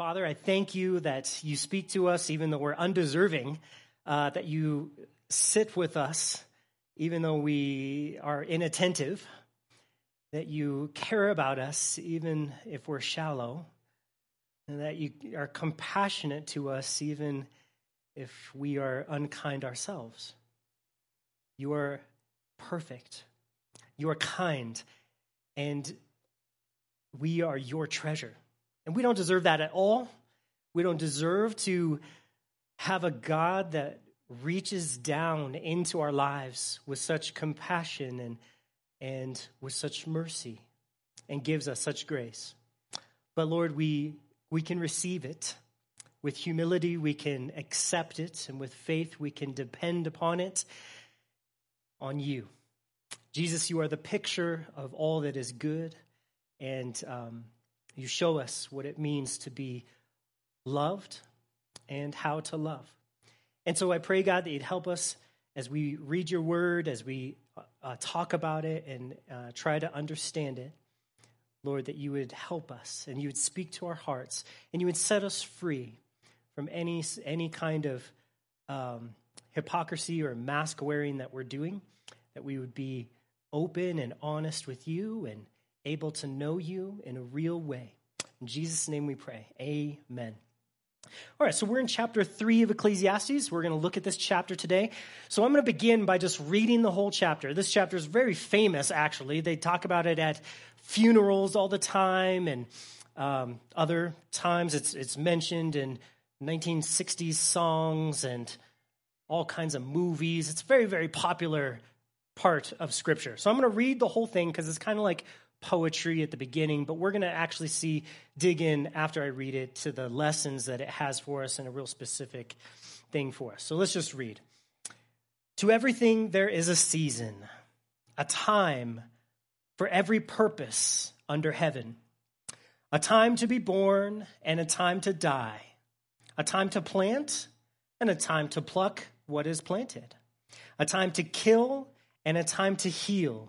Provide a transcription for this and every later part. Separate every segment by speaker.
Speaker 1: Father, I thank you that you speak to us even though we're undeserving, uh, that you sit with us even though we are inattentive, that you care about us even if we're shallow, and that you are compassionate to us even if we are unkind ourselves. You are perfect, you are kind, and we are your treasure. And we don't deserve that at all. We don't deserve to have a God that reaches down into our lives with such compassion and, and with such mercy and gives us such grace. But Lord, we, we can receive it. With humility, we can accept it, and with faith, we can depend upon it on you. Jesus, you are the picture of all that is good, and um, you show us what it means to be loved and how to love. And so I pray, God, that you'd help us as we read your word, as we uh, talk about it and uh, try to understand it. Lord, that you would help us and you would speak to our hearts and you would set us free from any, any kind of um, hypocrisy or mask wearing that we're doing, that we would be open and honest with you and able to know you in a real way. In Jesus' name we pray. Amen. All right, so we're in chapter three of Ecclesiastes. We're going to look at this chapter today. So I'm going to begin by just reading the whole chapter. This chapter is very famous, actually. They talk about it at funerals all the time, and um, other times it's, it's mentioned in 1960s songs and all kinds of movies. It's a very, very popular part of Scripture. So I'm going to read the whole thing because it's kind of like poetry at the beginning, but we're going to actually see, dig in after I read it to the lessons that it has for us and a real specific thing for us. So let's just read. To everything there is a season, a time for every purpose under heaven, a time to be born and a time to die, a time to plant and a time to pluck what is planted, a time to kill and a time to heal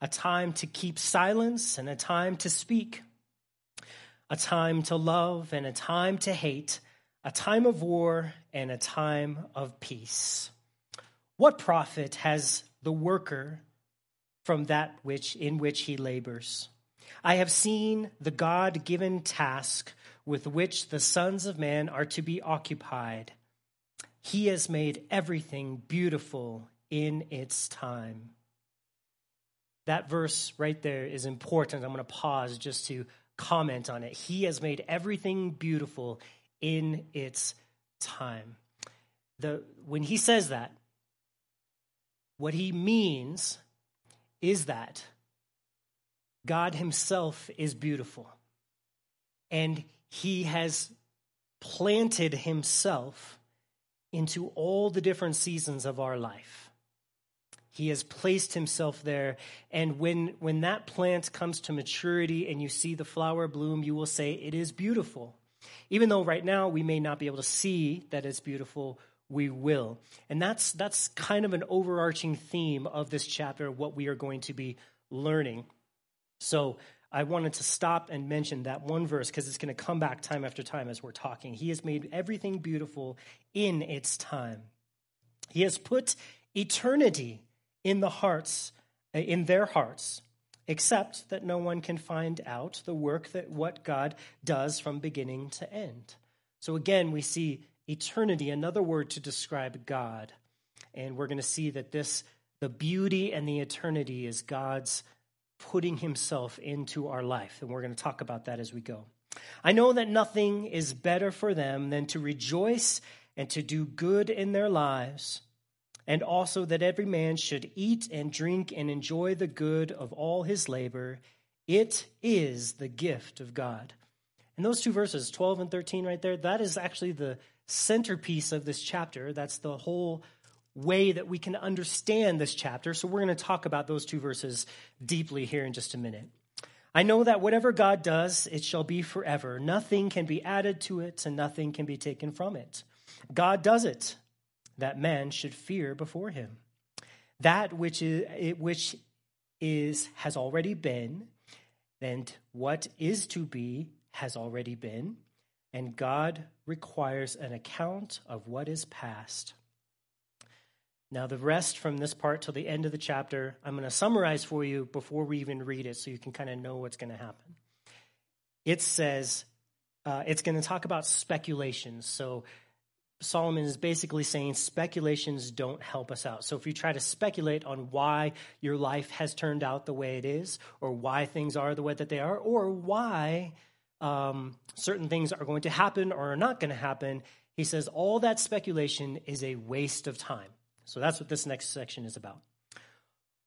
Speaker 1: a time to keep silence and a time to speak, a time to love and a time to hate, a time of war and a time of peace. What profit has the worker from that which in which he labors? I have seen the God given task with which the sons of man are to be occupied. He has made everything beautiful in its time that verse right there is important. I'm going to pause just to comment on it. He has made everything beautiful in its time. The, when he says that, what he means is that God himself is beautiful. And he has planted himself into all the different seasons of our life. He has placed himself there. And when, when that plant comes to maturity and you see the flower bloom, you will say, It is beautiful. Even though right now we may not be able to see that it's beautiful, we will. And that's, that's kind of an overarching theme of this chapter, what we are going to be learning. So I wanted to stop and mention that one verse because it's going to come back time after time as we're talking. He has made everything beautiful in its time. He has put eternity in the hearts, uh, in their hearts, except that no one can find out the work that what God does from beginning to end. So again, we see eternity, another word to describe God. And we're going to see that this, the beauty and the eternity is God's putting himself into our life. And we're going to talk about that as we go. I know that nothing is better for them than to rejoice and to do good in their lives and also that every man should eat and drink and enjoy the good of all his labor. It is the gift of God. And those two verses, 12 and 13, right there, that is actually the centerpiece of this chapter. That's the whole way that we can understand this chapter. So we're going to talk about those two verses deeply here in just a minute. I know that whatever God does, it shall be forever. Nothing can be added to it, and nothing can be taken from it. God does it, that man should fear before him. That which is, which is has already been, and what is to be has already been, and God requires an account of what is past. Now, the rest from this part till the end of the chapter, I'm going to summarize for you before we even read it so you can kind of know what's going to happen. It says, uh, it's going to talk about speculations. So, Solomon is basically saying speculations don't help us out. So, if you try to speculate on why your life has turned out the way it is, or why things are the way that they are, or why um, certain things are going to happen or are not going to happen, he says all that speculation is a waste of time. So that's what this next section is about.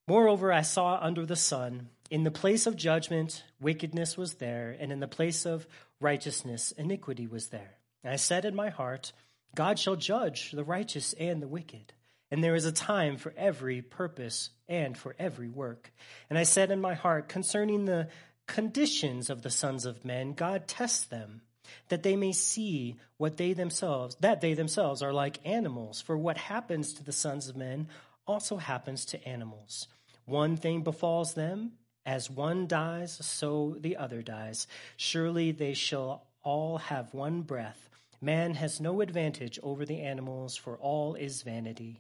Speaker 1: Moreover, I saw under the sun, in the place of judgment, wickedness was there, and in the place of righteousness, iniquity was there. And I said in my heart, God shall judge the righteous and the wicked. And there is a time for every purpose and for every work. And I said in my heart, concerning the conditions of the sons of men, God tests them that they may see what they themselves that they themselves are like animals for what happens to the sons of men also happens to animals one thing befalls them as one dies so the other dies surely they shall all have one breath man has no advantage over the animals for all is vanity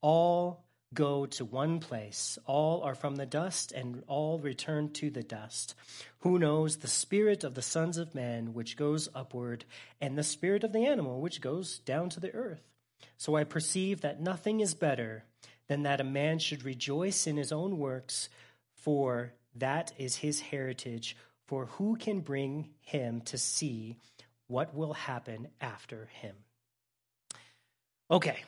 Speaker 1: all go to one place. All are from the dust, and all return to the dust. Who knows the spirit of the sons of men, which goes upward, and the spirit of the animal, which goes down to the earth? So I perceive that nothing is better than that a man should rejoice in his own works, for that is his heritage. For who can bring him to see what will happen after him? Okay,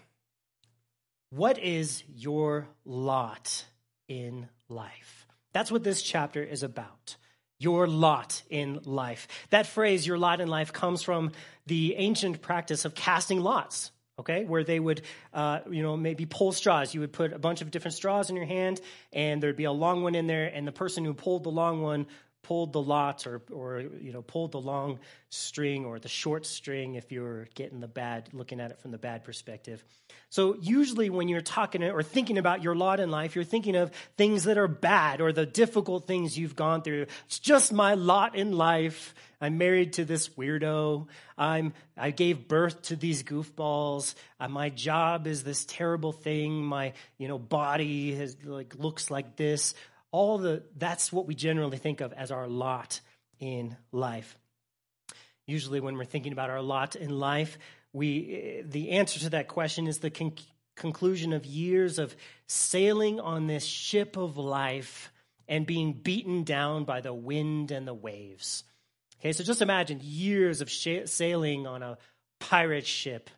Speaker 1: what is your lot in life? That's what this chapter is about. Your lot in life. That phrase, your lot in life, comes from the ancient practice of casting lots okay where they would uh, you know maybe pull straws you would put a bunch of different straws in your hand and there'd be a long one in there and the person who pulled the long one pulled the lot or, or you know pulled the long string or the short string if you're getting the bad looking at it from the bad perspective. So usually when you're talking or thinking about your lot in life you're thinking of things that are bad or the difficult things you've gone through. It's just my lot in life. I'm married to this weirdo. I'm i gave birth to these goofballs. Uh, my job is this terrible thing. My you know body has like looks like this all the that's what we generally think of as our lot in life. Usually when we're thinking about our lot in life we the answer to that question is the con- conclusion of years of sailing on this ship of life and being beaten down by the wind and the waves. Okay so just imagine years of sh- sailing on a pirate ship.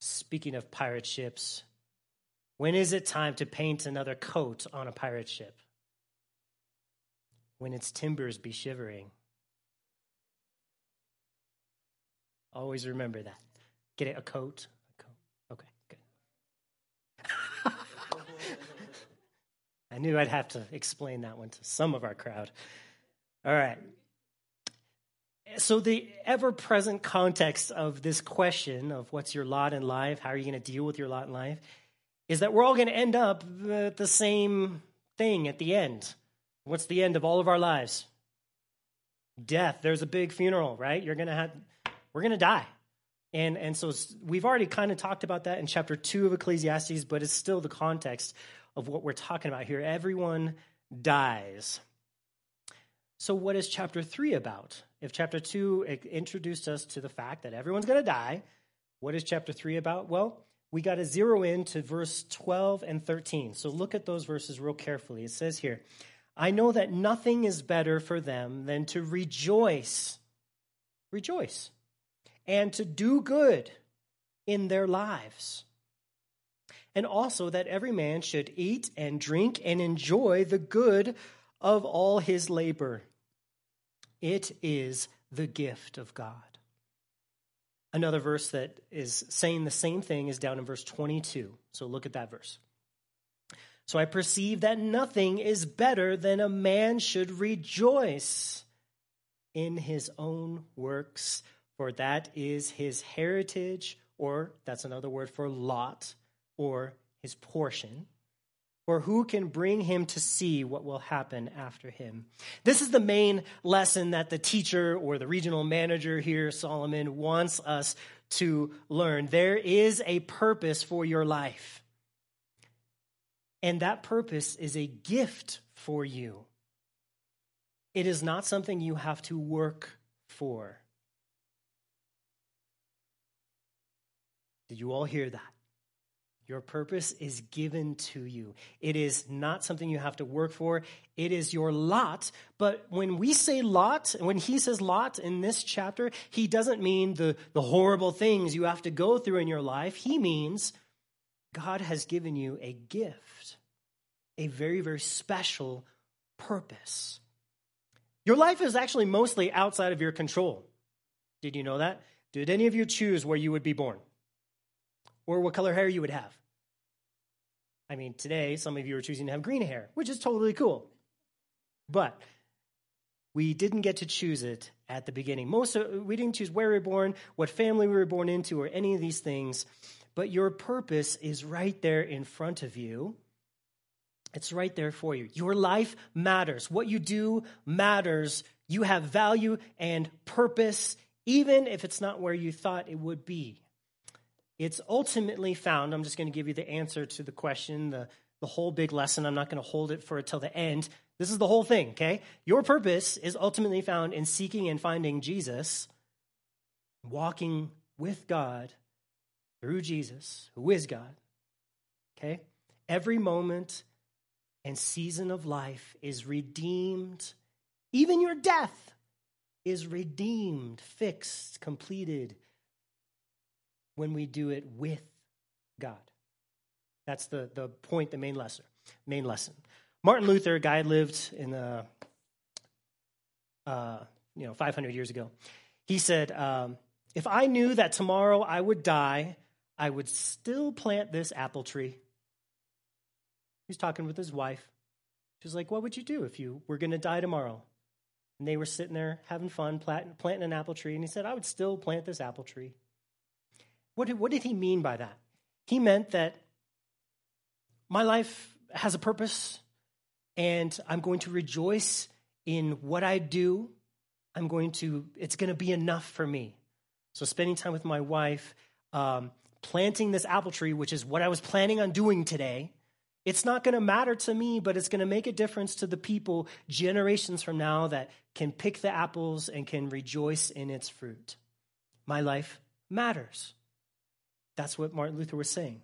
Speaker 1: Speaking of pirate ships when is it time to paint another coat on a pirate ship? When its timbers be shivering. Always remember that. Get it? A coat? A coat. Okay, good. I knew I'd have to explain that one to some of our crowd. All right. So, the ever present context of this question of what's your lot in life, how are you going to deal with your lot in life, is that we're all going to end up at the same thing at the end. What's the end of all of our lives? Death. There's a big funeral, right? You're going to have we're going to die. And and so we've already kind of talked about that in chapter 2 of Ecclesiastes, but it's still the context of what we're talking about here. Everyone dies. So what is chapter 3 about? If chapter 2 introduced us to the fact that everyone's going to die, what is chapter 3 about? Well, we got to zero in to verse 12 and 13. So look at those verses real carefully. It says here, I know that nothing is better for them than to rejoice, rejoice, and to do good in their lives. And also that every man should eat and drink and enjoy the good of all his labor. It is the gift of God. Another verse that is saying the same thing is down in verse 22. So look at that verse. So I perceive that nothing is better than a man should rejoice in his own works, for that is his heritage, or that's another word for lot, or his portion. Or who can bring him to see what will happen after him? This is the main lesson that the teacher or the regional manager here, Solomon, wants us to learn. There is a purpose for your life. And that purpose is a gift for you. It is not something you have to work for. Did you all hear that? Your purpose is given to you. It is not something you have to work for. It is your lot. But when we say lot, when he says lot in this chapter, he doesn't mean the, the horrible things you have to go through in your life. He means God has given you a gift, a very, very special purpose. Your life is actually mostly outside of your control. Did you know that? Did any of you choose where you would be born? Or what color hair you would have. I mean, today, some of you are choosing to have green hair, which is totally cool. But we didn't get to choose it at the beginning. Most of, we didn't choose where we were born, what family we were born into, or any of these things. But your purpose is right there in front of you. It's right there for you. Your life matters. What you do matters. You have value and purpose, even if it's not where you thought it would be. It's ultimately found, I'm just going to give you the answer to the question, the, the whole big lesson. I'm not going to hold it for until the end. This is the whole thing, okay? Your purpose is ultimately found in seeking and finding Jesus, walking with God through Jesus, who is God, okay? Every moment and season of life is redeemed. Even your death is redeemed, fixed, completed when we do it with God. That's the, the point, the main lesson. Main lesson. Martin Luther, a guy lived in the, uh, you know, 500 years ago. He said, um, "If I knew that tomorrow I would die, I would still plant this apple tree." He's talking with his wife. She's like, "What would you do if you were going to die tomorrow?" And they were sitting there having fun, planting an apple tree. And he said, "I would still plant this apple tree." What did, what did he mean by that? He meant that my life has a purpose and I'm going to rejoice in what I do. I'm going to, it's going to be enough for me. So, spending time with my wife, um, planting this apple tree, which is what I was planning on doing today, it's not going to matter to me, but it's going to make a difference to the people generations from now that can pick the apples and can rejoice in its fruit. My life matters. That's what Martin Luther was saying.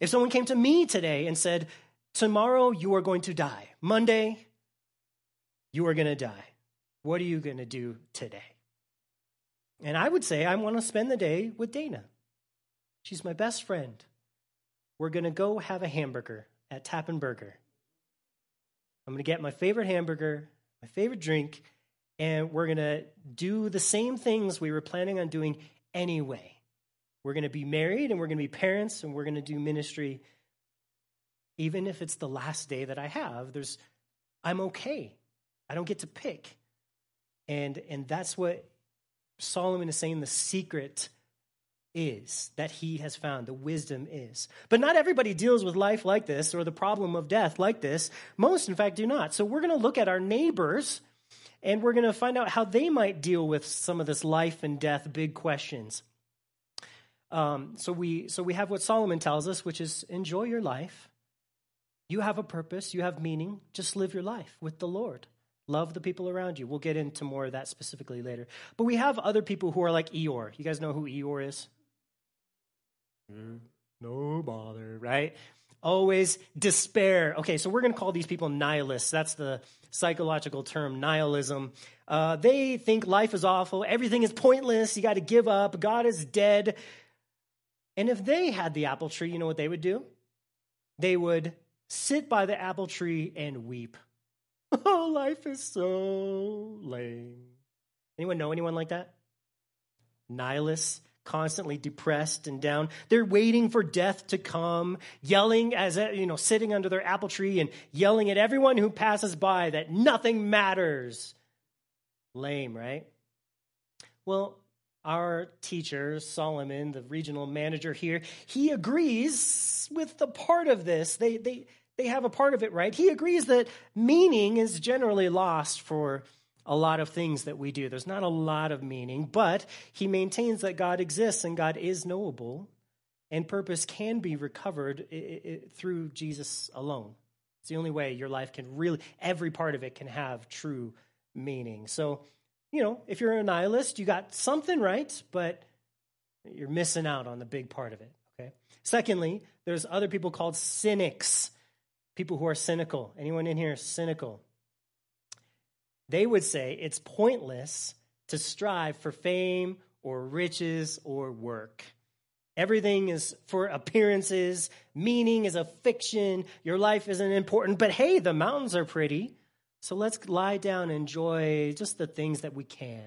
Speaker 1: If someone came to me today and said, Tomorrow you are going to die, Monday you are going to die, what are you going to do today? And I would say, I want to spend the day with Dana. She's my best friend. We're going to go have a hamburger at Tap & Burger. I'm going to get my favorite hamburger, my favorite drink, and we're going to do the same things we were planning on doing anyway. We're going to be married and we're going to be parents and we're going to do ministry. Even if it's the last day that I have, there's, I'm okay. I don't get to pick. And, and that's what Solomon is saying the secret is that he has found, the wisdom is. But not everybody deals with life like this or the problem of death like this. Most, in fact, do not. So we're going to look at our neighbors and we're going to find out how they might deal with some of this life and death big questions. Um, so we so we have what Solomon tells us, which is enjoy your life. You have a purpose, you have meaning. Just live your life with the Lord. Love the people around you. We'll get into more of that specifically later. But we have other people who are like Eeyore. You guys know who Eeyore is? Mm, no bother, right? Always despair. Okay, so we're going to call these people nihilists. That's the psychological term, nihilism. Uh, they think life is awful, everything is pointless, you got to give up, God is dead. And if they had the apple tree, you know what they would do? They would sit by the apple tree and weep. Oh, life is so lame. Anyone know anyone like that? Nihilists, constantly depressed and down. They're waiting for death to come, yelling as uh, you know, sitting under their apple tree and yelling at everyone who passes by that nothing matters. Lame, right? Well, our teacher, Solomon, the regional manager here, he agrees with the part of this. They, they, they have a part of it right. He agrees that meaning is generally lost for a lot of things that we do. There's not a lot of meaning, but he maintains that God exists and God is knowable, and purpose can be recovered through Jesus alone. It's the only way your life can really, every part of it can have true meaning. So, you know, if you're a nihilist, you got something right, but you're missing out on the big part of it. Okay. Secondly, there's other people called cynics, people who are cynical. Anyone in here cynical? They would say it's pointless to strive for fame or riches or work. Everything is for appearances. Meaning is a fiction. Your life isn't important. But hey, the mountains are pretty. So let's lie down and enjoy just the things that we can.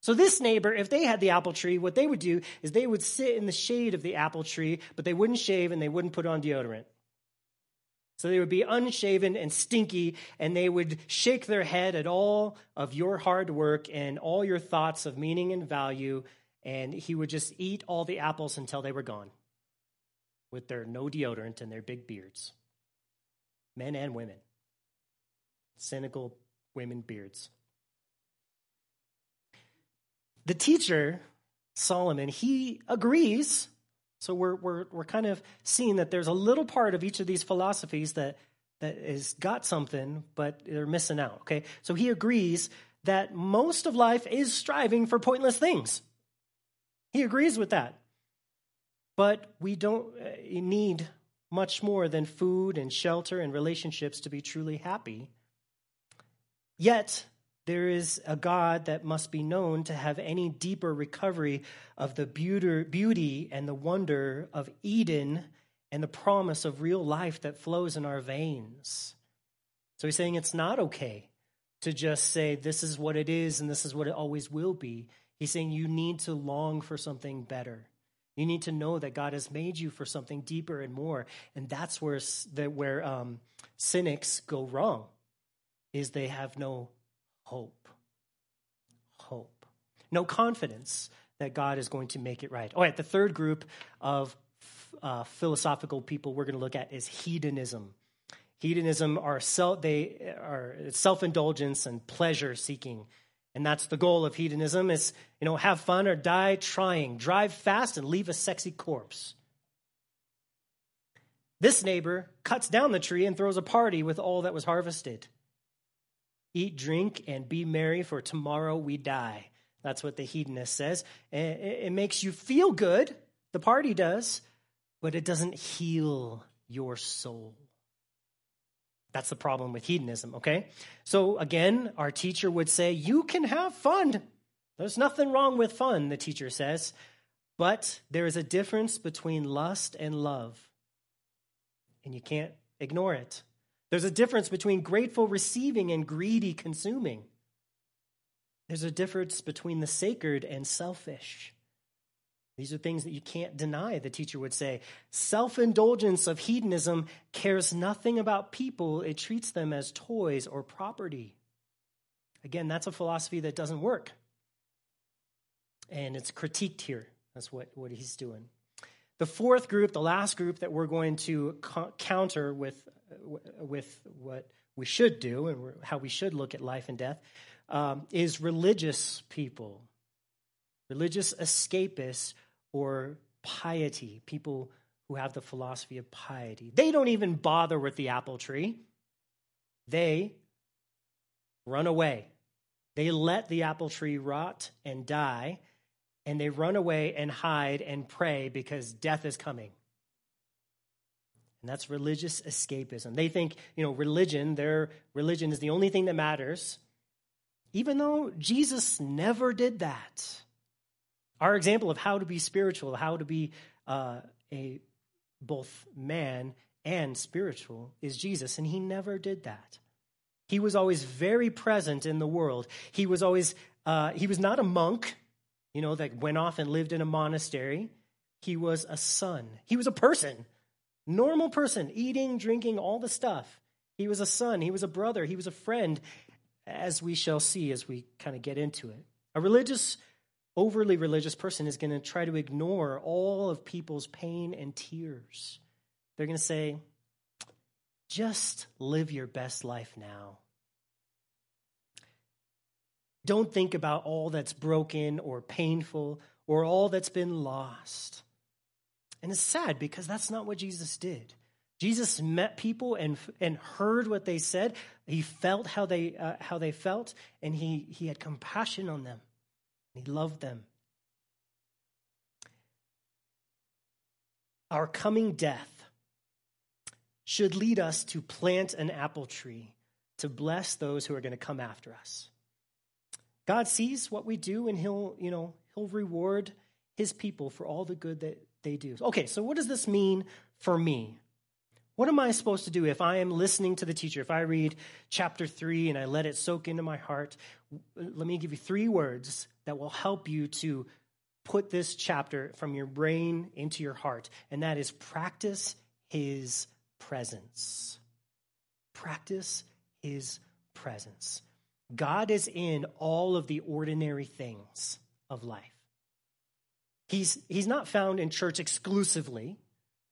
Speaker 1: So, this neighbor, if they had the apple tree, what they would do is they would sit in the shade of the apple tree, but they wouldn't shave and they wouldn't put on deodorant. So they would be unshaven and stinky, and they would shake their head at all of your hard work and all your thoughts of meaning and value, and he would just eat all the apples until they were gone with their no deodorant and their big beards. Men and women cynical women beards. The teacher, Solomon, he agrees. So we're, we're, we're kind of seeing that there's a little part of each of these philosophies that, that has got something, but they're missing out. Okay. So he agrees that most of life is striving for pointless things. He agrees with that. But we don't uh, need much more than food and shelter and relationships to be truly happy. Yet, there is a God that must be known to have any deeper recovery of the beauty and the wonder of Eden and the promise of real life that flows in our veins. So he's saying it's not okay to just say this is what it is and this is what it always will be. He's saying you need to long for something better. You need to know that God has made you for something deeper and more, and that's where where um, cynics go wrong is they have no hope. Hope. No confidence that God is going to make it right. All right, the third group of uh, philosophical people we're going to look at is hedonism. Hedonism are self, they are self-indulgence and pleasure seeking. And that's the goal of hedonism is, you know, have fun or die trying. Drive fast and leave a sexy corpse. This neighbor cuts down the tree and throws a party with all that was harvested. Eat, drink, and be merry, for tomorrow we die. That's what the hedonist says. It makes you feel good, the party does, but it doesn't heal your soul. That's the problem with hedonism, okay? So again, our teacher would say, You can have fun. There's nothing wrong with fun, the teacher says. But there is a difference between lust and love. And you can't ignore it. There's a difference between grateful receiving and greedy consuming. There's a difference between the sacred and selfish. These are things that you can't deny, the teacher would say. Self indulgence of hedonism cares nothing about people, it treats them as toys or property. Again, that's a philosophy that doesn't work. And it's critiqued here. That's what, what he's doing. The fourth group, the last group that we're going to co- counter with with what we should do and how we should look at life and death um, is religious people, religious escapists, or piety, people who have the philosophy of piety. They don't even bother with the apple tree, they run away. They let the apple tree rot and die, and they run away and hide and pray because death is coming. And that's religious escapism. They think, you know, religion, their religion is the only thing that matters, even though Jesus never did that. Our example of how to be spiritual, how to be uh, a both man and spiritual is Jesus, and he never did that. He was always very present in the world. He was always Uh, he was not a monk, you know, that went off and lived in a monastery. He was a son. He was a person, normal person, eating, drinking, all the stuff. He was a son. He was a brother. He was a friend, as we shall see as we kind of get into it. A religious, overly religious person is going to try to ignore all of people's pain and tears. They're going to say, just live your best life now. Don't think about all that's broken or painful or all that's been lost. And it's sad because that's not what Jesus did. Jesus met people and, and heard what they said. He felt how they, uh, how they felt, and he, he had compassion on them. He loved them. Our coming death should lead us to plant an apple tree to bless those who are going to come after us. God sees what we do and he'll, you know, he'll reward his people for all the good that they do. Okay, so what does this mean for me? What am I supposed to do if I am listening to the teacher? If I read chapter 3 and I let it soak into my heart, let me give you three words that will help you to put this chapter from your brain into your heart, and that is practice his presence. Practice his presence. God is in all of the ordinary things of life. He's, he's not found in church exclusively,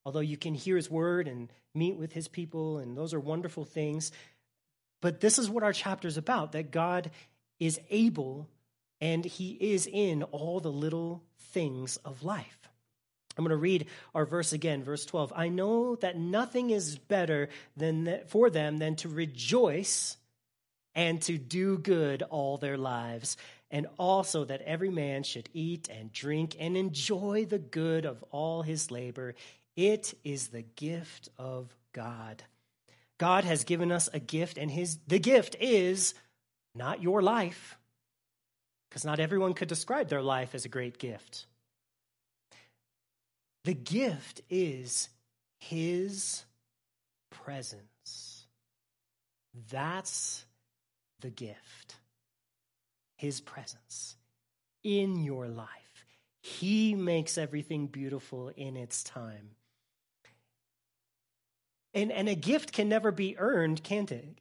Speaker 1: although you can hear his word and meet with his people, and those are wonderful things. But this is what our chapter is about that God is able and he is in all the little things of life. I'm going to read our verse again, verse 12. I know that nothing is better than for them than to rejoice and to do good all their lives, and also that every man should eat and drink and enjoy the good of all his labor. It is the gift of God. God has given us a gift, and his the gift is not your life, because not everyone could describe their life as a great gift. The gift is his presence. That's the gift. His presence in your life. He makes everything beautiful in its time. And, and a gift can never be earned, can't it?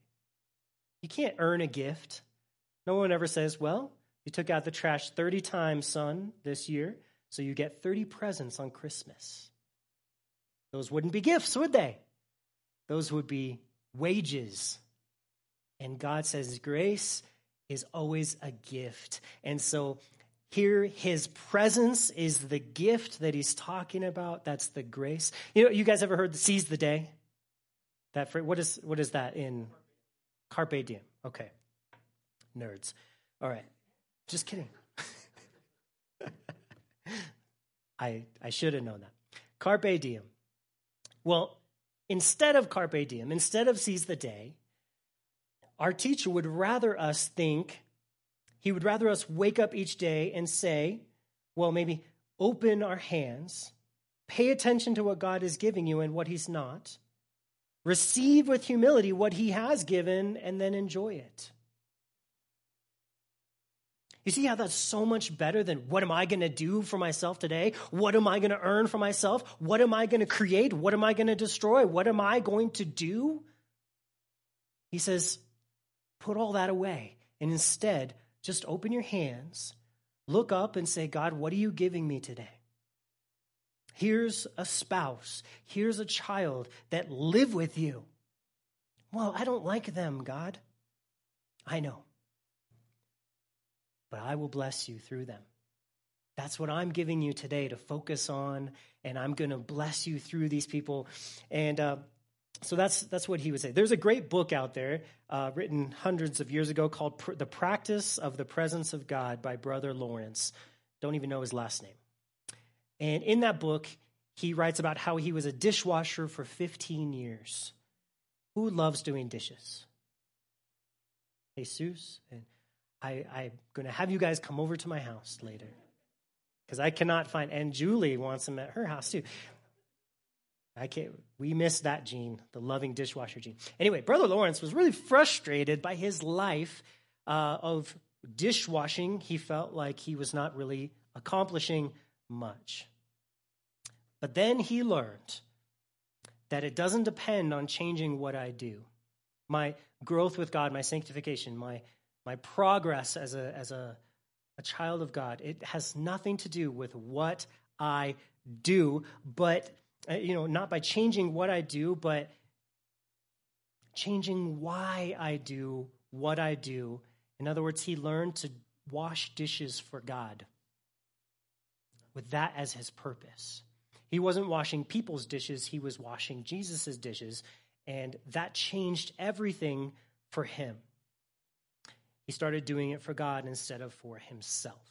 Speaker 1: You can't earn a gift. No one ever says, Well, you took out the trash 30 times, son, this year. So you get 30 presents on Christmas. Those wouldn't be gifts, would they? Those would be wages. And God says grace is always a gift. And so here, his presence is the gift that he's talking about. That's the grace. You know, you guys ever heard the seize the day? That phrase, what is what is that in Carpe diem? Okay. Nerds. All right. Just kidding. I, I should have known that. Carpe diem. Well, instead of carpe diem, instead of seize the day, our teacher would rather us think, he would rather us wake up each day and say, well, maybe open our hands, pay attention to what God is giving you and what he's not, receive with humility what he has given, and then enjoy it. You see how that's so much better than what am I going to do for myself today? What am I going to earn for myself? What am I going to create? What am I going to destroy? What am I going to do? He says, put all that away and instead just open your hands, look up and say, God, what are you giving me today? Here's a spouse, here's a child that live with you. Well, I don't like them, God. I know but I will bless you through them. That's what I'm giving you today to focus on, and I'm going to bless you through these people. And uh, so that's that's what he would say. There's a great book out there, uh, written hundreds of years ago, called Pr- "The Practice of the Presence of God" by Brother Lawrence. Don't even know his last name. And in that book, he writes about how he was a dishwasher for 15 years. Who loves doing dishes? Jesus and I, I'm going to have you guys come over to my house later because I cannot find, and Julie wants them at her house too. I can't, we missed that gene, the loving dishwasher gene. Anyway, Brother Lawrence was really frustrated by his life uh, of dishwashing, he felt like he was not really accomplishing much. But then he learned that it doesn't depend on changing what I do. My growth with God, my sanctification, my, my progress as, a, as a, a child of God, it has nothing to do with what I do, but, you know, not by changing what I do, but changing why I do what I do. In other words, he learned to wash dishes for God with that as his purpose. He wasn't washing people's dishes, he was washing Jesus' dishes, and that changed everything for him. He started doing it for God instead of for himself.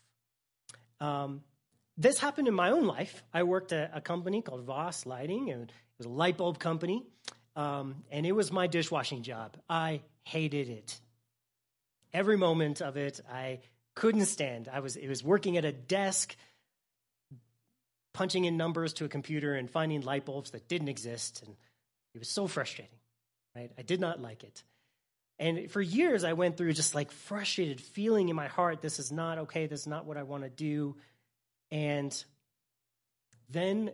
Speaker 1: Um, this happened in my own life. I worked at a company called Voss Lighting, and it was a light bulb company, um, and it was my dishwashing job. I hated it. Every moment of it, I couldn't stand. I was it was working at a desk punching in numbers to a computer and finding light bulbs that didn't exist. And it was so frustrating, right? I did not like it. And for years, I went through just like frustrated feeling in my heart this is not okay, this is not what I want to do. And then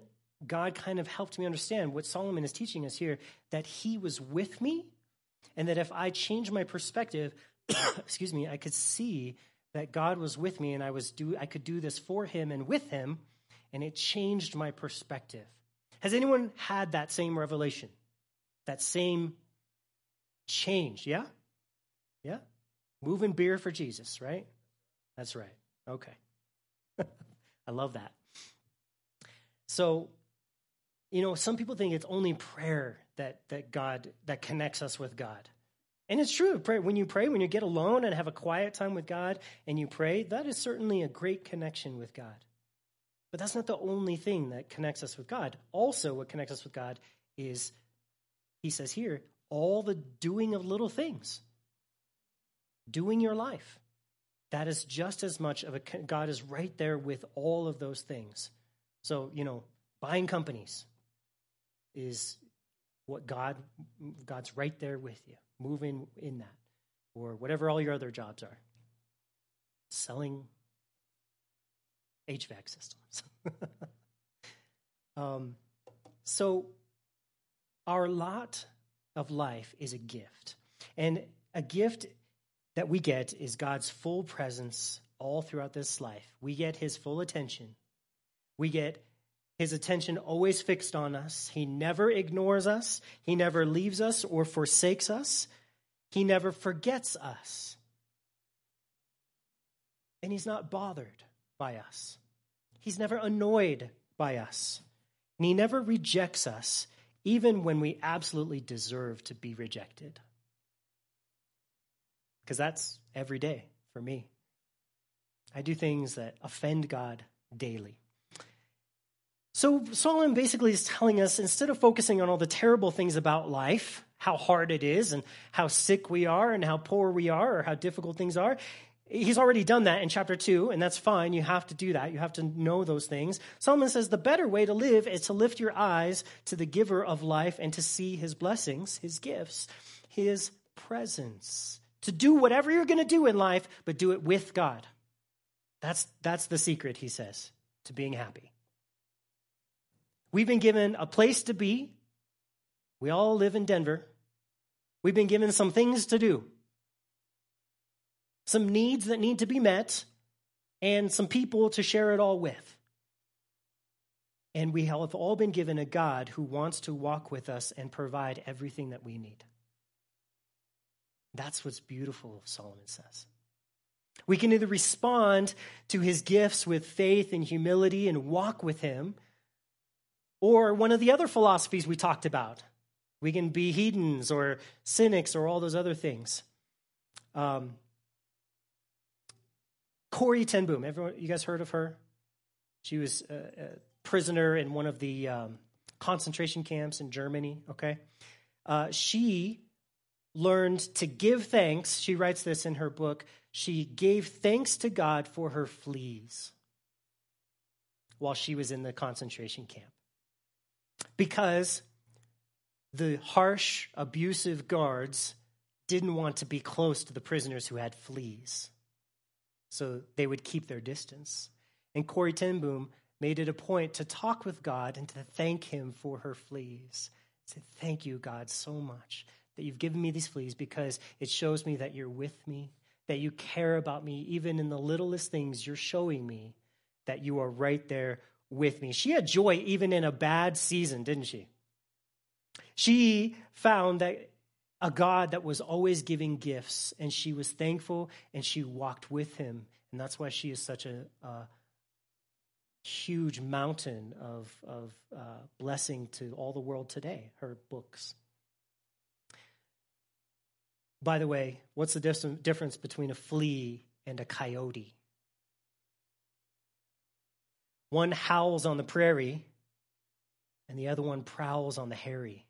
Speaker 1: God kind of helped me understand what Solomon is teaching us here that he was with me, and that if I changed my perspective, excuse me, I could see that God was with me and I was do I could do this for him and with him and it changed my perspective. Has anyone had that same revelation? That same change? Yeah? Yeah? Moving beer for Jesus, right? That's right. Okay. I love that. So, you know, some people think it's only prayer that that God that connects us with God. And it's true. Pray when you pray, when you get alone and have a quiet time with God and you pray, that is certainly a great connection with God. But that's not the only thing that connects us with God. Also, what connects us with God is, he says here, all the doing of little things, doing your life. That is just as much of a, God is right there with all of those things. So, you know, buying companies is what God, God's right there with you, moving in that, or whatever all your other jobs are. Selling HVAC systems. um, so, our lot of life is a gift. And a gift that we get is God's full presence all throughout this life. We get his full attention. We get his attention always fixed on us. He never ignores us. He never leaves us or forsakes us. He never forgets us. And he's not bothered by us. He's never annoyed by us. And he never rejects us, even when we absolutely deserve to be rejected. Because that's every day for me. I do things that offend God daily. So Solomon basically is telling us instead of focusing on all the terrible things about life, how hard it is and how sick we are and how poor we are or how difficult things are, He's already done that in chapter 2, and that's fine. You have to do that. You have to know those things. Solomon says the better way to live is to lift your eyes to the giver of life and to see his blessings, his gifts, his presence. To do whatever you're going to do in life, but do it with God. That's, that's the secret, he says, to being happy. We've been given a place to be. We all live in Denver. We've been given some things to do some needs that need to be met, and some people to share it all with. And we have all been given a God who wants to walk with us and provide everything that we need. That's what's beautiful, Solomon says. We can either respond to his gifts with faith and humility and walk with him, or one of the other philosophies we talked about. We can be hedons or cynics or all those other things. Um, Corrie ten Boom. Everyone, you guys heard of her? She was a, a prisoner in one of the um, concentration camps in Germany. Okay, uh, she learned to give thanks. She writes this in her book. She gave thanks to God for her fleas while she was in the concentration camp because the harsh, abusive guards didn't want to be close to the prisoners who had fleas. so they would keep their distance. And Corrie ten Boom made it a point to talk with God and to thank Him for her fleas. Say, Thank you, God, so much that you've given me these fleas because it shows me that you're with me, that you care about me, even in the littlest things, you're showing me that you are right there with me. She had joy even in a bad season, didn't she? She found that a God that was always giving gifts, and she was thankful and she walked with him. And that's why she is such a, a huge mountain of, of uh, blessing to all the world today, her books. By the way, what's the difference between a flea and a coyote? One howls on the prairie, and the other one prowls on the hairy.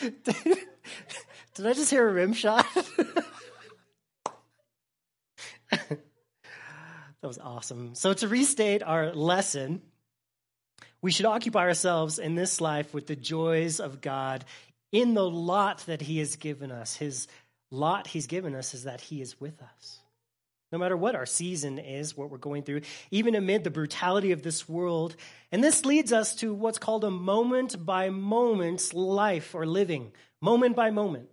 Speaker 1: Did I just hear a rim shot? that was awesome. So, to restate our lesson, we should occupy ourselves in this life with the joys of God in the lot that He has given us. His lot He's given us is that He is with us. No matter what our season is, what we're going through, even amid the brutality of this world. And this leads us to what's called a moment by moment life or living, moment by moment.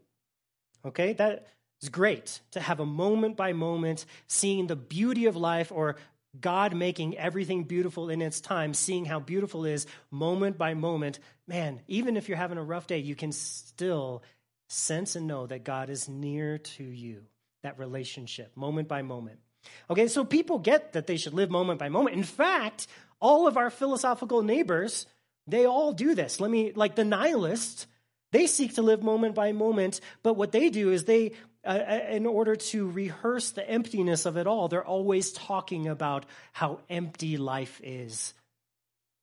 Speaker 1: Okay, that is great to have a moment by moment seeing the beauty of life or God making everything beautiful in its time, seeing how beautiful is moment by moment. Man, even if you're having a rough day, you can still sense and know that God is near to you. That relationship, moment by moment. Okay, so people get that they should live moment by moment. In fact, all of our philosophical neighbors, they all do this. Let me, like the nihilists, they seek to live moment by moment, but what they do is they, uh, uh, in order to rehearse the emptiness of it all, they're always talking about how empty life is.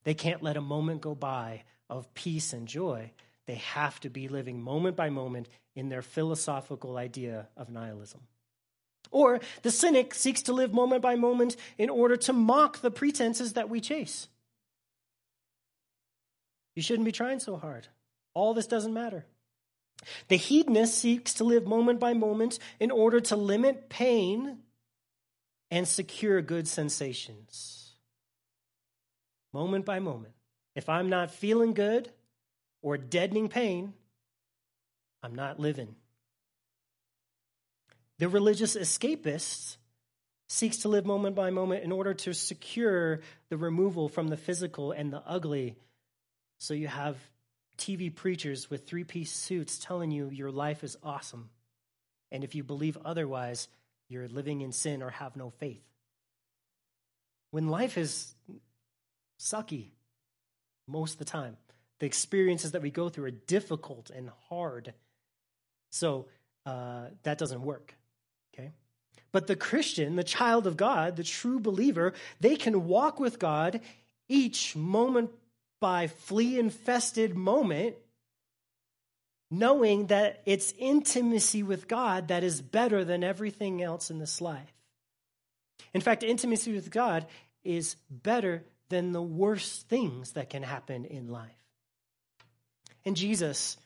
Speaker 1: They can't let a moment go by of peace and joy. They have to be living moment by moment in their philosophical idea of nihilism. Or the cynic seeks to live moment by moment in order to mock the pretenses that we chase. You shouldn't be trying so hard. All this doesn't matter. The hedonist seeks to live moment by moment in order to limit pain and secure good sensations. Moment by moment. If I'm not feeling good or deadening pain, I'm not living. The religious escapist seeks to live moment by moment in order to secure the removal from the physical and the ugly. So you have TV preachers with three piece suits telling you your life is awesome. And if you believe otherwise, you're living in sin or have no faith. When life is sucky most of the time, the experiences that we go through are difficult and hard. So uh, that doesn't work. Okay? But the Christian, the child of God, the true believer, they can walk with God each moment by flea infested moment, knowing that it's intimacy with God that is better than everything else in this life. In fact, intimacy with God is better than the worst things that can happen in life. And Jesus,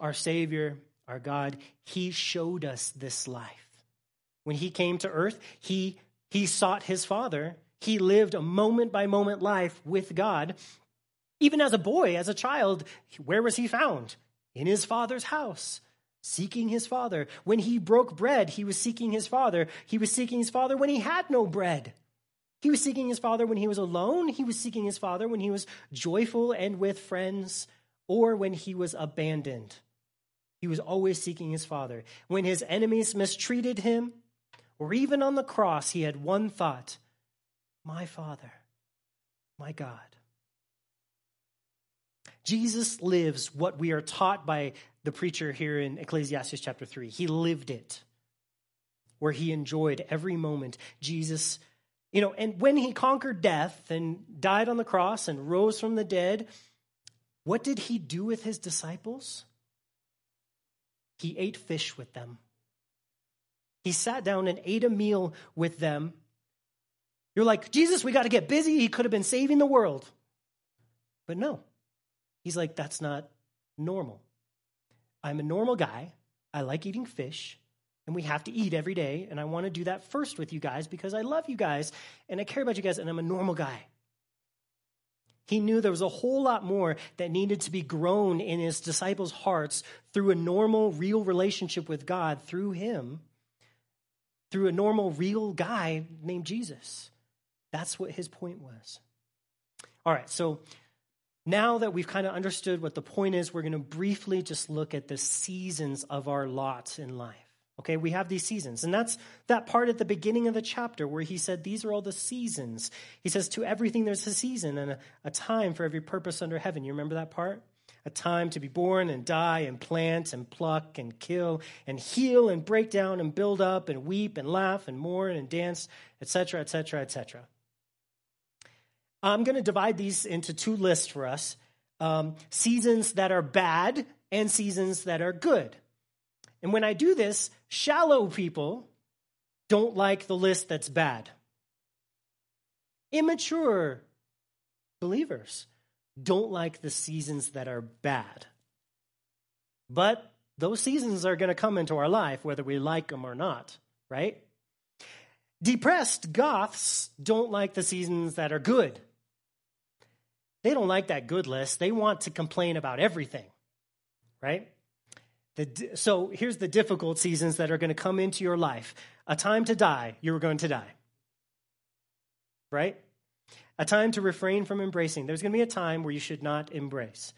Speaker 1: our Savior, our God, He showed us this life. When He came to earth, He, he sought His Father. He lived a moment by moment life with God. Even as a boy, as a child, where was he found? In his father's house, seeking his father. When he broke bread, he was seeking his father. He was seeking his father when he had no bread. He was seeking his father when he was alone. He was seeking his father when he was joyful and with friends, or when he was abandoned. He was always seeking his father. When his enemies mistreated him, or even on the cross, he had one thought My father, my God. Jesus lives what we are taught by the preacher here in Ecclesiastes chapter 3. He lived it, where he enjoyed every moment. Jesus, you know, and when he conquered death and died on the cross and rose from the dead, what did he do with his disciples? He ate fish with them. He sat down and ate a meal with them. You're like, Jesus, we got to get busy. He could have been saving the world. But no, He's like, that's not normal. I'm a normal guy. I like eating fish, and we have to eat every day. And I want to do that first with you guys because I love you guys and I care about you guys, and I'm a normal guy. He knew there was a whole lot more that needed to be grown in his disciples' hearts through a normal, real relationship with God through him, through a normal, real guy named Jesus. That's what his point was. All right, so now that we've kind of understood what the point is, we're going to briefly just look at the seasons of our lot in life. Okay, we have these seasons. And that's that part at the beginning of the chapter where he said, These are all the seasons. He says, To everything there's a season and a, a, time for every purpose under heaven. You remember that part? A time to be born and die and plant and pluck and kill and heal and break down and build up and weep and laugh and mourn and dance, etc., etc., etc. I'm going to divide these into two lists for us um, seasons that are bad and seasons that are good. And when I do this, shallow people don't like the list that's bad. Immature believers don't like the seasons that are bad. But those seasons are going to come into our life whether we like them or not, right? Depressed goths don't like the seasons that are good. They don't like that good list. They want to complain about everything, right? The, so here's the difficult seasons that are going to come into your life. A time to die, you're going to die. Right? A time to refrain from embracing. There's going to be a time where you should not embrace.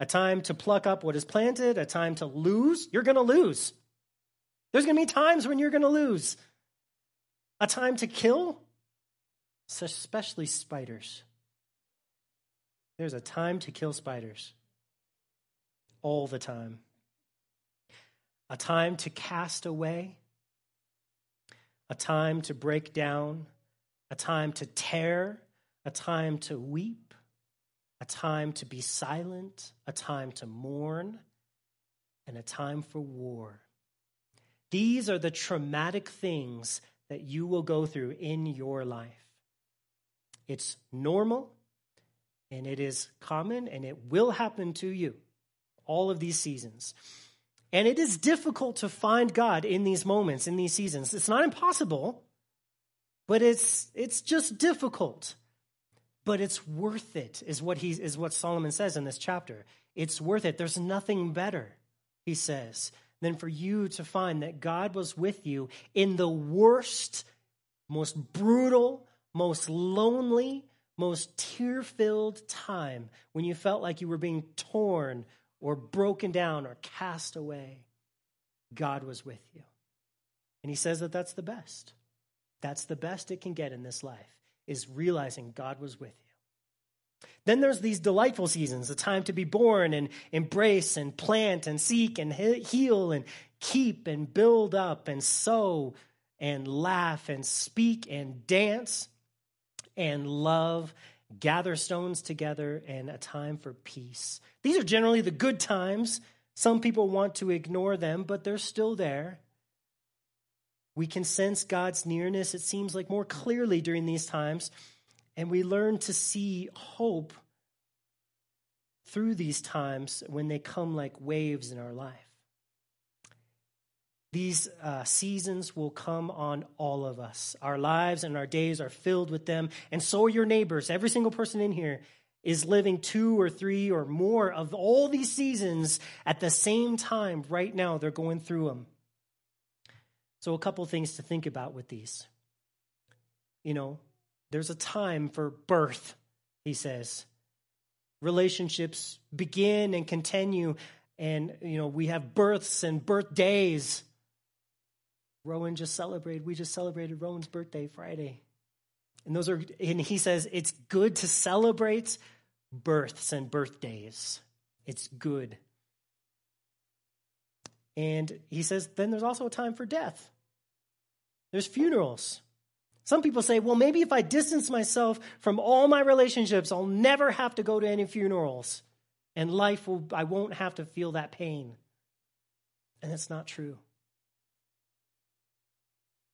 Speaker 1: A time to pluck up what is planted, a time to lose, you're going to lose. There's going to be times when you're going to lose. A time to kill, especially spiders. There's a time to kill spiders. All the time. A time to cast away, a time to break down, a time to tear, a time to weep, a time to be silent, a time to mourn, and a time for war. These are the traumatic things that you will go through in your life. It's normal and it is common and it will happen to you, all of these seasons. And it is difficult to find God in these moments, in these seasons. It's not impossible, but it's, it's just difficult. But it's worth it, is what, he, is what Solomon says in this chapter. It's worth it. There's nothing better, he says, than for you to find that God was with you in the worst, most brutal, most lonely, most tear filled time when you felt like you were being torn or broken down or cast away, God was with you. And he says that that's the best. That's the best it can get in this life, is realizing God was with you. Then there's these delightful seasons, the time to be born and embrace and plant and seek and heal and keep and build up and sow and laugh and speak and dance and love gather stones together, and a time for peace. These are generally the good times. Some people want to ignore them, but they're still there. We can sense God's nearness, it seems like, more clearly during these times, and we learn to see hope through these times when they come like waves in our life. These uh, seasons will come on all of us. Our lives and our days are filled with them, and so are your neighbors. Every single person in here is living two or three or more of all these seasons at the same time right now. They're going through them. So, a couple things to think about with these. You know, there's a time for birth, he says. Relationships begin and continue, and, you know, we have births and birthdays. Rowan just celebrated, we just celebrated Rowan's birthday Friday. And those are, and he says it's good to celebrate births and birthdays. It's good. And he says, then there's also a time for death. There's funerals. Some people say, well, maybe if I distance myself from all my relationships, I'll never have to go to any funerals. And life will, I won't have to feel that pain. And it's not true.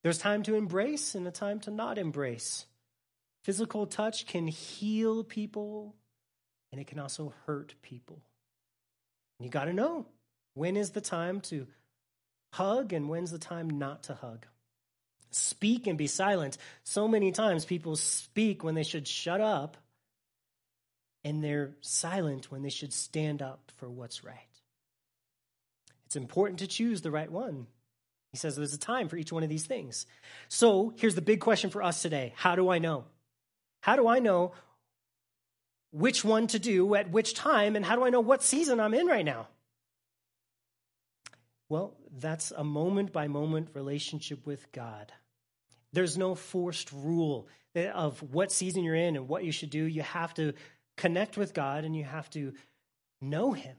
Speaker 1: There's time to embrace and a time to not embrace. Physical touch can heal people and it can also hurt people. And you got to know when is the time to hug and when's the time not to hug. Speak and be silent. So many times people speak when they should shut up, and they're silent when they should stand up for what's right. It's important to choose the right one. He says there's a time for each one of these things. So here's the big question for us today How do I know? How do I know which one to do at which time, and how do I know what season I'm in right now? Well, that's a moment by moment relationship with God. There's no forced rule of what season you're in and what you should do. You have to connect with God and you have to know Him.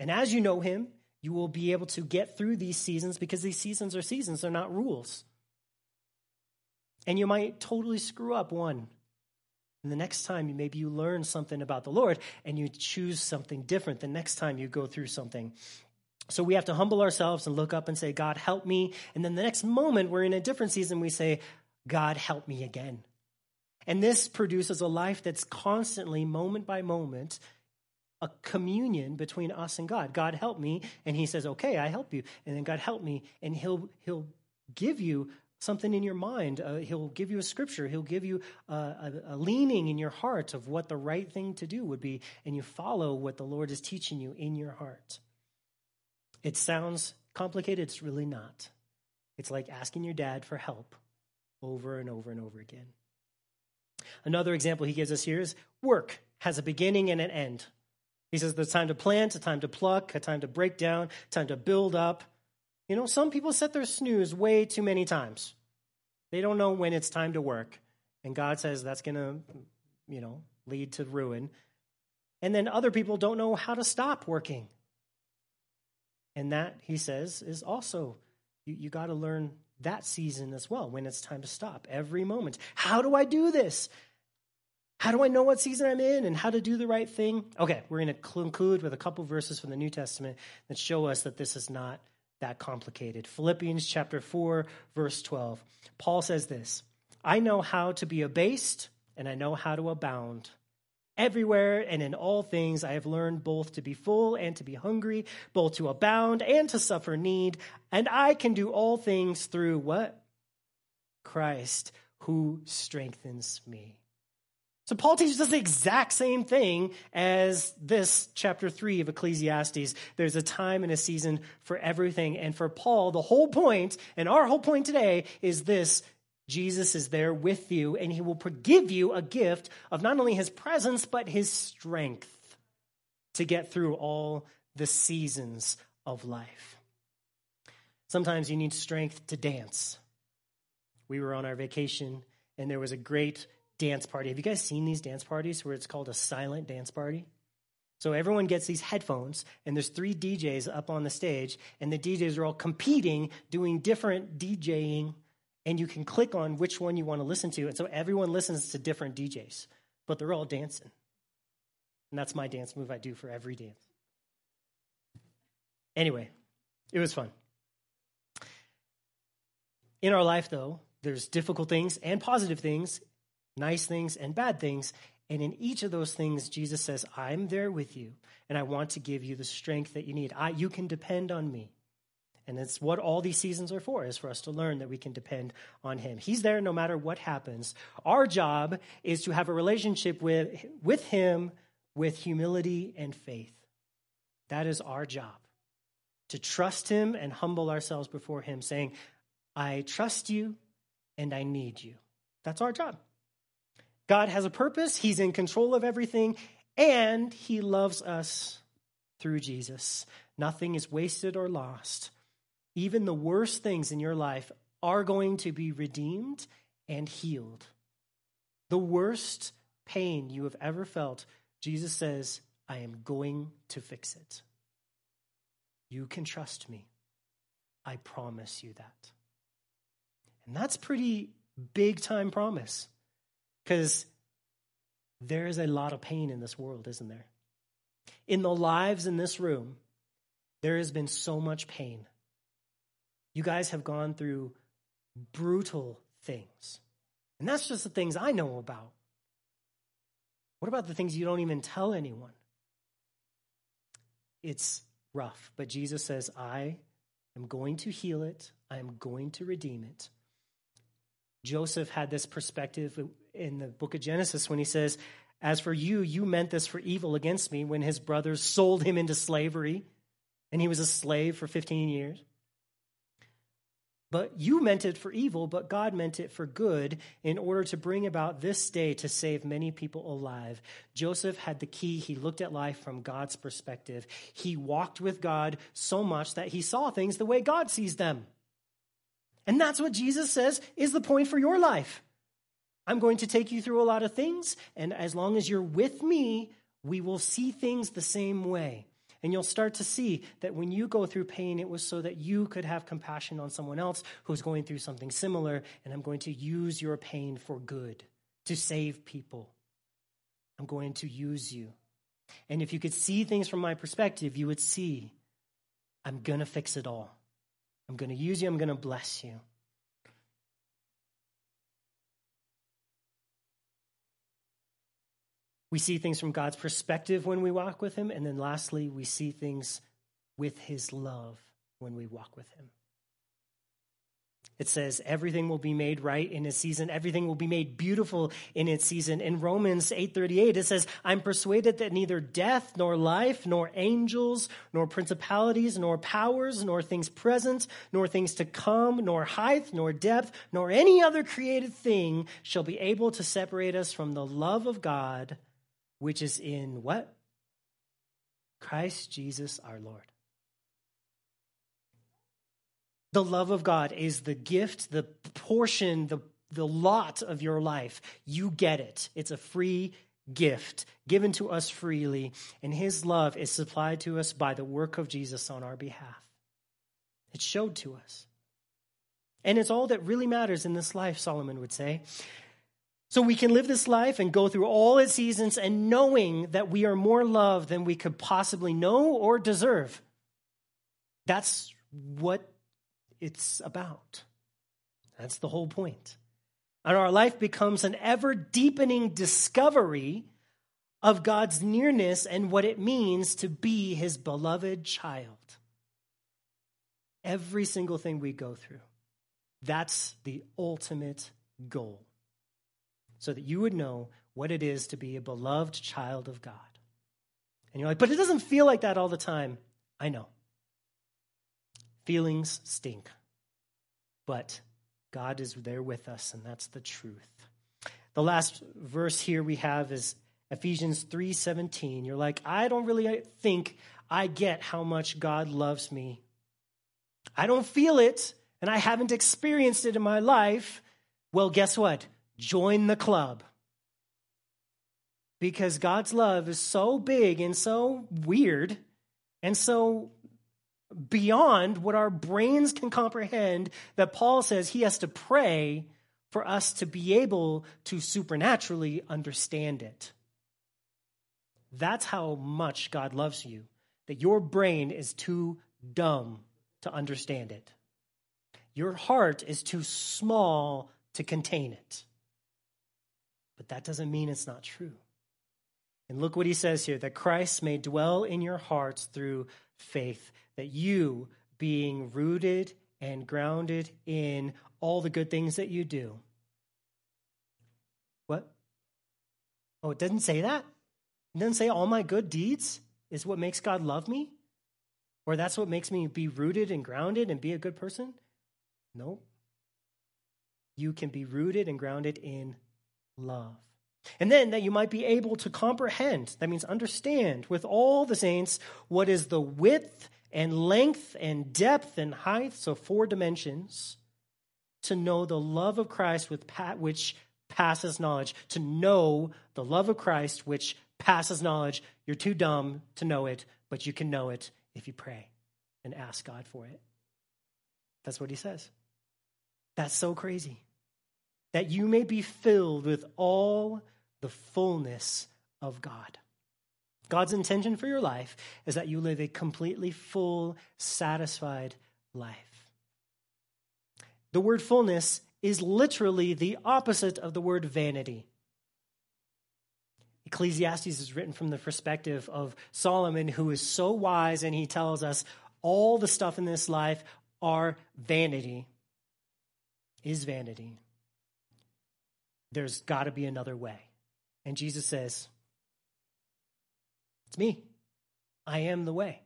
Speaker 1: And as you know Him, you will be able to get through these seasons because these seasons are seasons, they're not rules. And you might totally screw up one. And the next time, maybe you learn something about the Lord and you choose something different the next time you go through something. So we have to humble ourselves and look up and say, God, help me. And then the next moment, we're in a different season, we say, God, help me again. And this produces a life that's constantly, moment by moment, a communion between us and God. God, help me. And he says, okay, I help you. And then God, help me. And he'll, he'll give you something in your mind. Uh, he'll give you a scripture. He'll give you a, a, a, leaning in your heart of what the right thing to do would be. And you follow what the Lord is teaching you in your heart. It sounds complicated, it's really not. It's like asking your dad for help over and over and over again. Another example he gives us here is work has a beginning and an end. He says there's time to plant, a time to pluck, a time to break down, time to build up. You know, some people set their snooze way too many times. They don't know when it's time to work. And God says that's going to, you know, lead to ruin. And then other people don't know how to stop working. And that, he says, is also, you, you got to learn that season as well when it's time to stop every moment. How do I do this? How do I know what season I'm in and how to do the right thing? Okay, we're going to conclude with a couple verses from the New Testament that show us that this is not that complicated. Philippians chapter 4, verse 12. Paul says this I know how to be abased and I know how to abound. Everywhere and in all things, I have learned both to be full and to be hungry, both to abound and to suffer need. And I can do all things through what? Christ, who strengthens me. So Paul teaches us the exact same thing as this chapter 3 of Ecclesiastes. There's a time and a season for everything. And for Paul, the whole point, and our whole point today, is this Jesus is there with you, and he will give you a gift of not only his presence, but his strength to get through all the seasons of life. Sometimes you need strength to dance. We were on our vacation, and there was a great dance party. Have you guys seen these dance parties where it's called a silent dance party? So everyone gets these headphones, and there's three DJs up on the stage, and the DJs are all competing, doing different DJing and you can click on which one you want to listen to. And so everyone listens to different DJs, but they're all dancing. And that's my dance move I do for every dance. Anyway, it was fun. In our life, though, there's difficult things and positive things, nice things and bad things. And in each of those things, Jesus says, I'm there with you, and I want to give you the strength that you need. I, you can depend on me. And it's what all these seasons are for, is for us to learn that we can depend on him. He's there no matter what happens. Our job is to have a relationship with, with him with humility and faith. That is our job. To trust him and humble ourselves before him, saying, I trust you and I need you. That's our job. God has a purpose, he's in control of everything, and he loves us through Jesus. Nothing is wasted or lost even the worst things in your life are going to be redeemed and healed. The worst pain you have ever felt, Jesus says, I am going to fix it. You can trust me. I promise you that. And that's pretty big time promise because there is a lot of pain in this world, isn't there? In the lives in this room, there has been so much pain. You guys have gone through brutal things. And that's just the things I know about. What about the things you don't even tell anyone? It's rough, but Jesus says, I I'm going to heal it. I am going to redeem it. Joseph had this perspective in the book of Genesis when he says, As for you, you meant this for evil against me when his brothers sold him into slavery and he was a slave for 15 years. But you meant it for evil, but God meant it for good in order to bring about this day to save many people alive. Joseph had the key. He looked at life from God's perspective. He walked with God so much that he saw things the way God sees them. And that's what Jesus says is the point for your life. I'm going to take you through a lot of things, and as long as you're with me, we will see things the same way. And you'll start to see that when you go through pain, it was so that you could have compassion on someone else who's going through something similar. And I'm going to use your pain for good, to save people. I'm going to use you. And if you could see things from my perspective, you would see I'm going to fix it all. I'm going to use you, I'm going to bless you. We see things from God's perspective when we walk with Him. And then lastly, we see things with His love when we walk with Him. It says everything will be made right in its season. Everything will be made beautiful in its season. In Romans 8:38 it says, "I'm persuaded that neither death nor life nor angels nor principalities nor powers nor things present nor things to come nor height nor depth nor any other created thing shall be able to separate us from the love of God which is in what? Christ Jesus our Lord. The love of God is the gift, the portion, the, the lot of your life. You get it. It's a free gift given to us freely, and His love is supplied to us by the work of Jesus on our behalf. It's showed to us. And it's all that really matters in this life, Solomon would say. So we can live this life and go through all its seasons and knowing that we are more loved than we could possibly know or deserve. That's what it's about. That's the whole point. And our life becomes an ever deepening discovery of God's nearness and what it means to be his beloved child. Every single thing we go through, that's the ultimate goal so that you would know what it is to be a beloved child of God. And you're like, but it doesn't feel like that all the time. I know. Feelings stink. But God is there with us, and that's the truth. The last verse here we have is Ephesians 3:17. You're like, I don't really think I get how much God loves me. I don't feel it, and I haven't experienced it in my life. Well, guess what? join the club. Because God's love is so big and so weird and so beyond what our brains can comprehend that Paul says he has to pray for us to be able to supernaturally understand it. That's how much God loves you, that your brain is too dumb to understand it. Your heart is too small to contain it. But that doesn't mean it's not true. And look what he says here that Christ may dwell in your hearts through faith, that you, being rooted and grounded in all the good things that you do. What? Oh, it doesn't say that? It doesn't say all my good deeds is what makes God love me? Or that's what makes me be rooted and grounded and be a good person? No. You can be rooted and grounded in love. And then that you might be able to comprehend, that means understand with all the saints what is the width and length and depth and height, so four dimensions, to know the love of Christ with which passes knowledge, to know the love of Christ which passes knowledge. You're too dumb to know it, but you can know it if you pray and ask God for it. That's what he says. That's so crazy that you may be filled with all the fullness of God. God's intention for your life is that you live a completely full, satisfied life. The word fullness is literally the opposite of the word vanity. Ecclesiastes is written from the perspective of Solomon, who is so wise, and he tells us all the stuff in this life are vanity is vanity, there's got to be another way. And Jesus says, It's me. I am the way,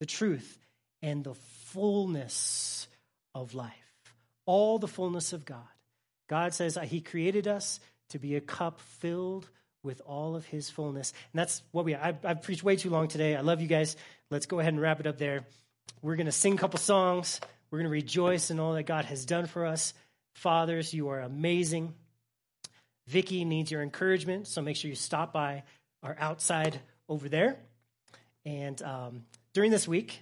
Speaker 1: the truth, and the fullness of life. All the fullness of God. God says He created us to be a cup filled with all of His fullness. And that's what we, I've, I've preached way too long today. I love you guys. Let's go ahead and wrap it up there. We're going to sing a couple songs. We're going to rejoice in all that God has done for us. Fathers, you are amazing. Vicky needs your encouragement, so make sure you stop by our outside over there. And um, during this week,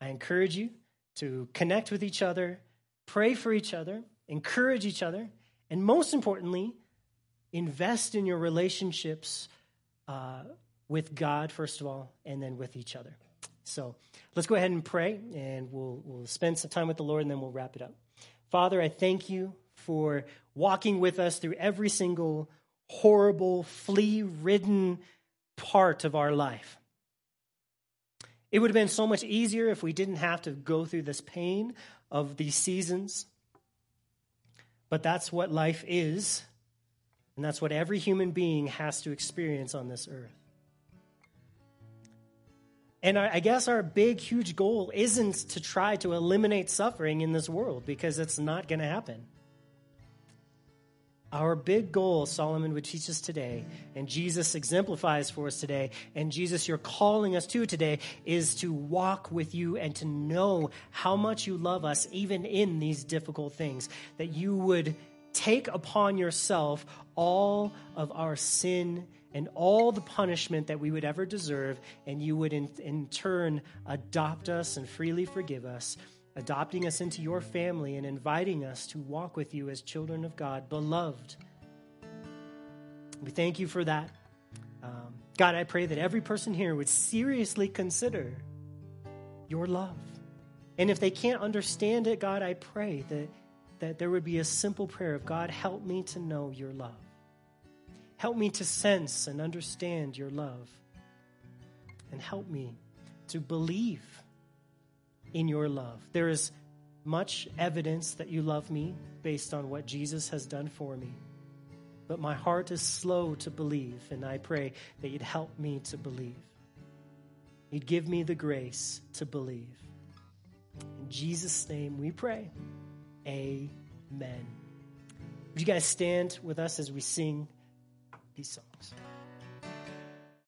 Speaker 1: I encourage you to connect with each other, pray for each other, encourage each other, and most importantly, invest in your relationships uh, with God, first of all, and then with each other. So let's go ahead and pray, and we'll, we'll spend some time with the Lord, and then we'll wrap it up. Father, I thank you for walking with us through every single horrible, flea ridden part of our life. It would have been so much easier if we didn't have to go through this pain of these seasons. But that's what life is, and that's what every human being has to experience on this earth. And I guess our big, huge goal isn't to try to eliminate suffering in this world because it's not going to happen. Our big goal, Solomon would teach us today, and Jesus exemplifies for us today, and Jesus, you're calling us to today, is to walk with you and to know how much you love us, even in these difficult things. That you would take upon yourself all of our sin and all the punishment that we would ever deserve, and you would in, in turn adopt us and freely forgive us adopting us into your family and inviting us to walk with you as children of God, beloved. We thank you for that. Um, God, I pray that every person here would seriously consider your love. And if they can't understand it, God, I pray that, that there would be a simple prayer of God, help me to know your love. Help me to sense and understand your love. And help me to believe in your love. There is much evidence that you love me based on what Jesus has done for me. But my heart is slow to believe, and I pray that you'd help me to believe. You'd give me the grace to believe. In Jesus' name we pray. Amen. Would you guys stand with us as we sing these songs?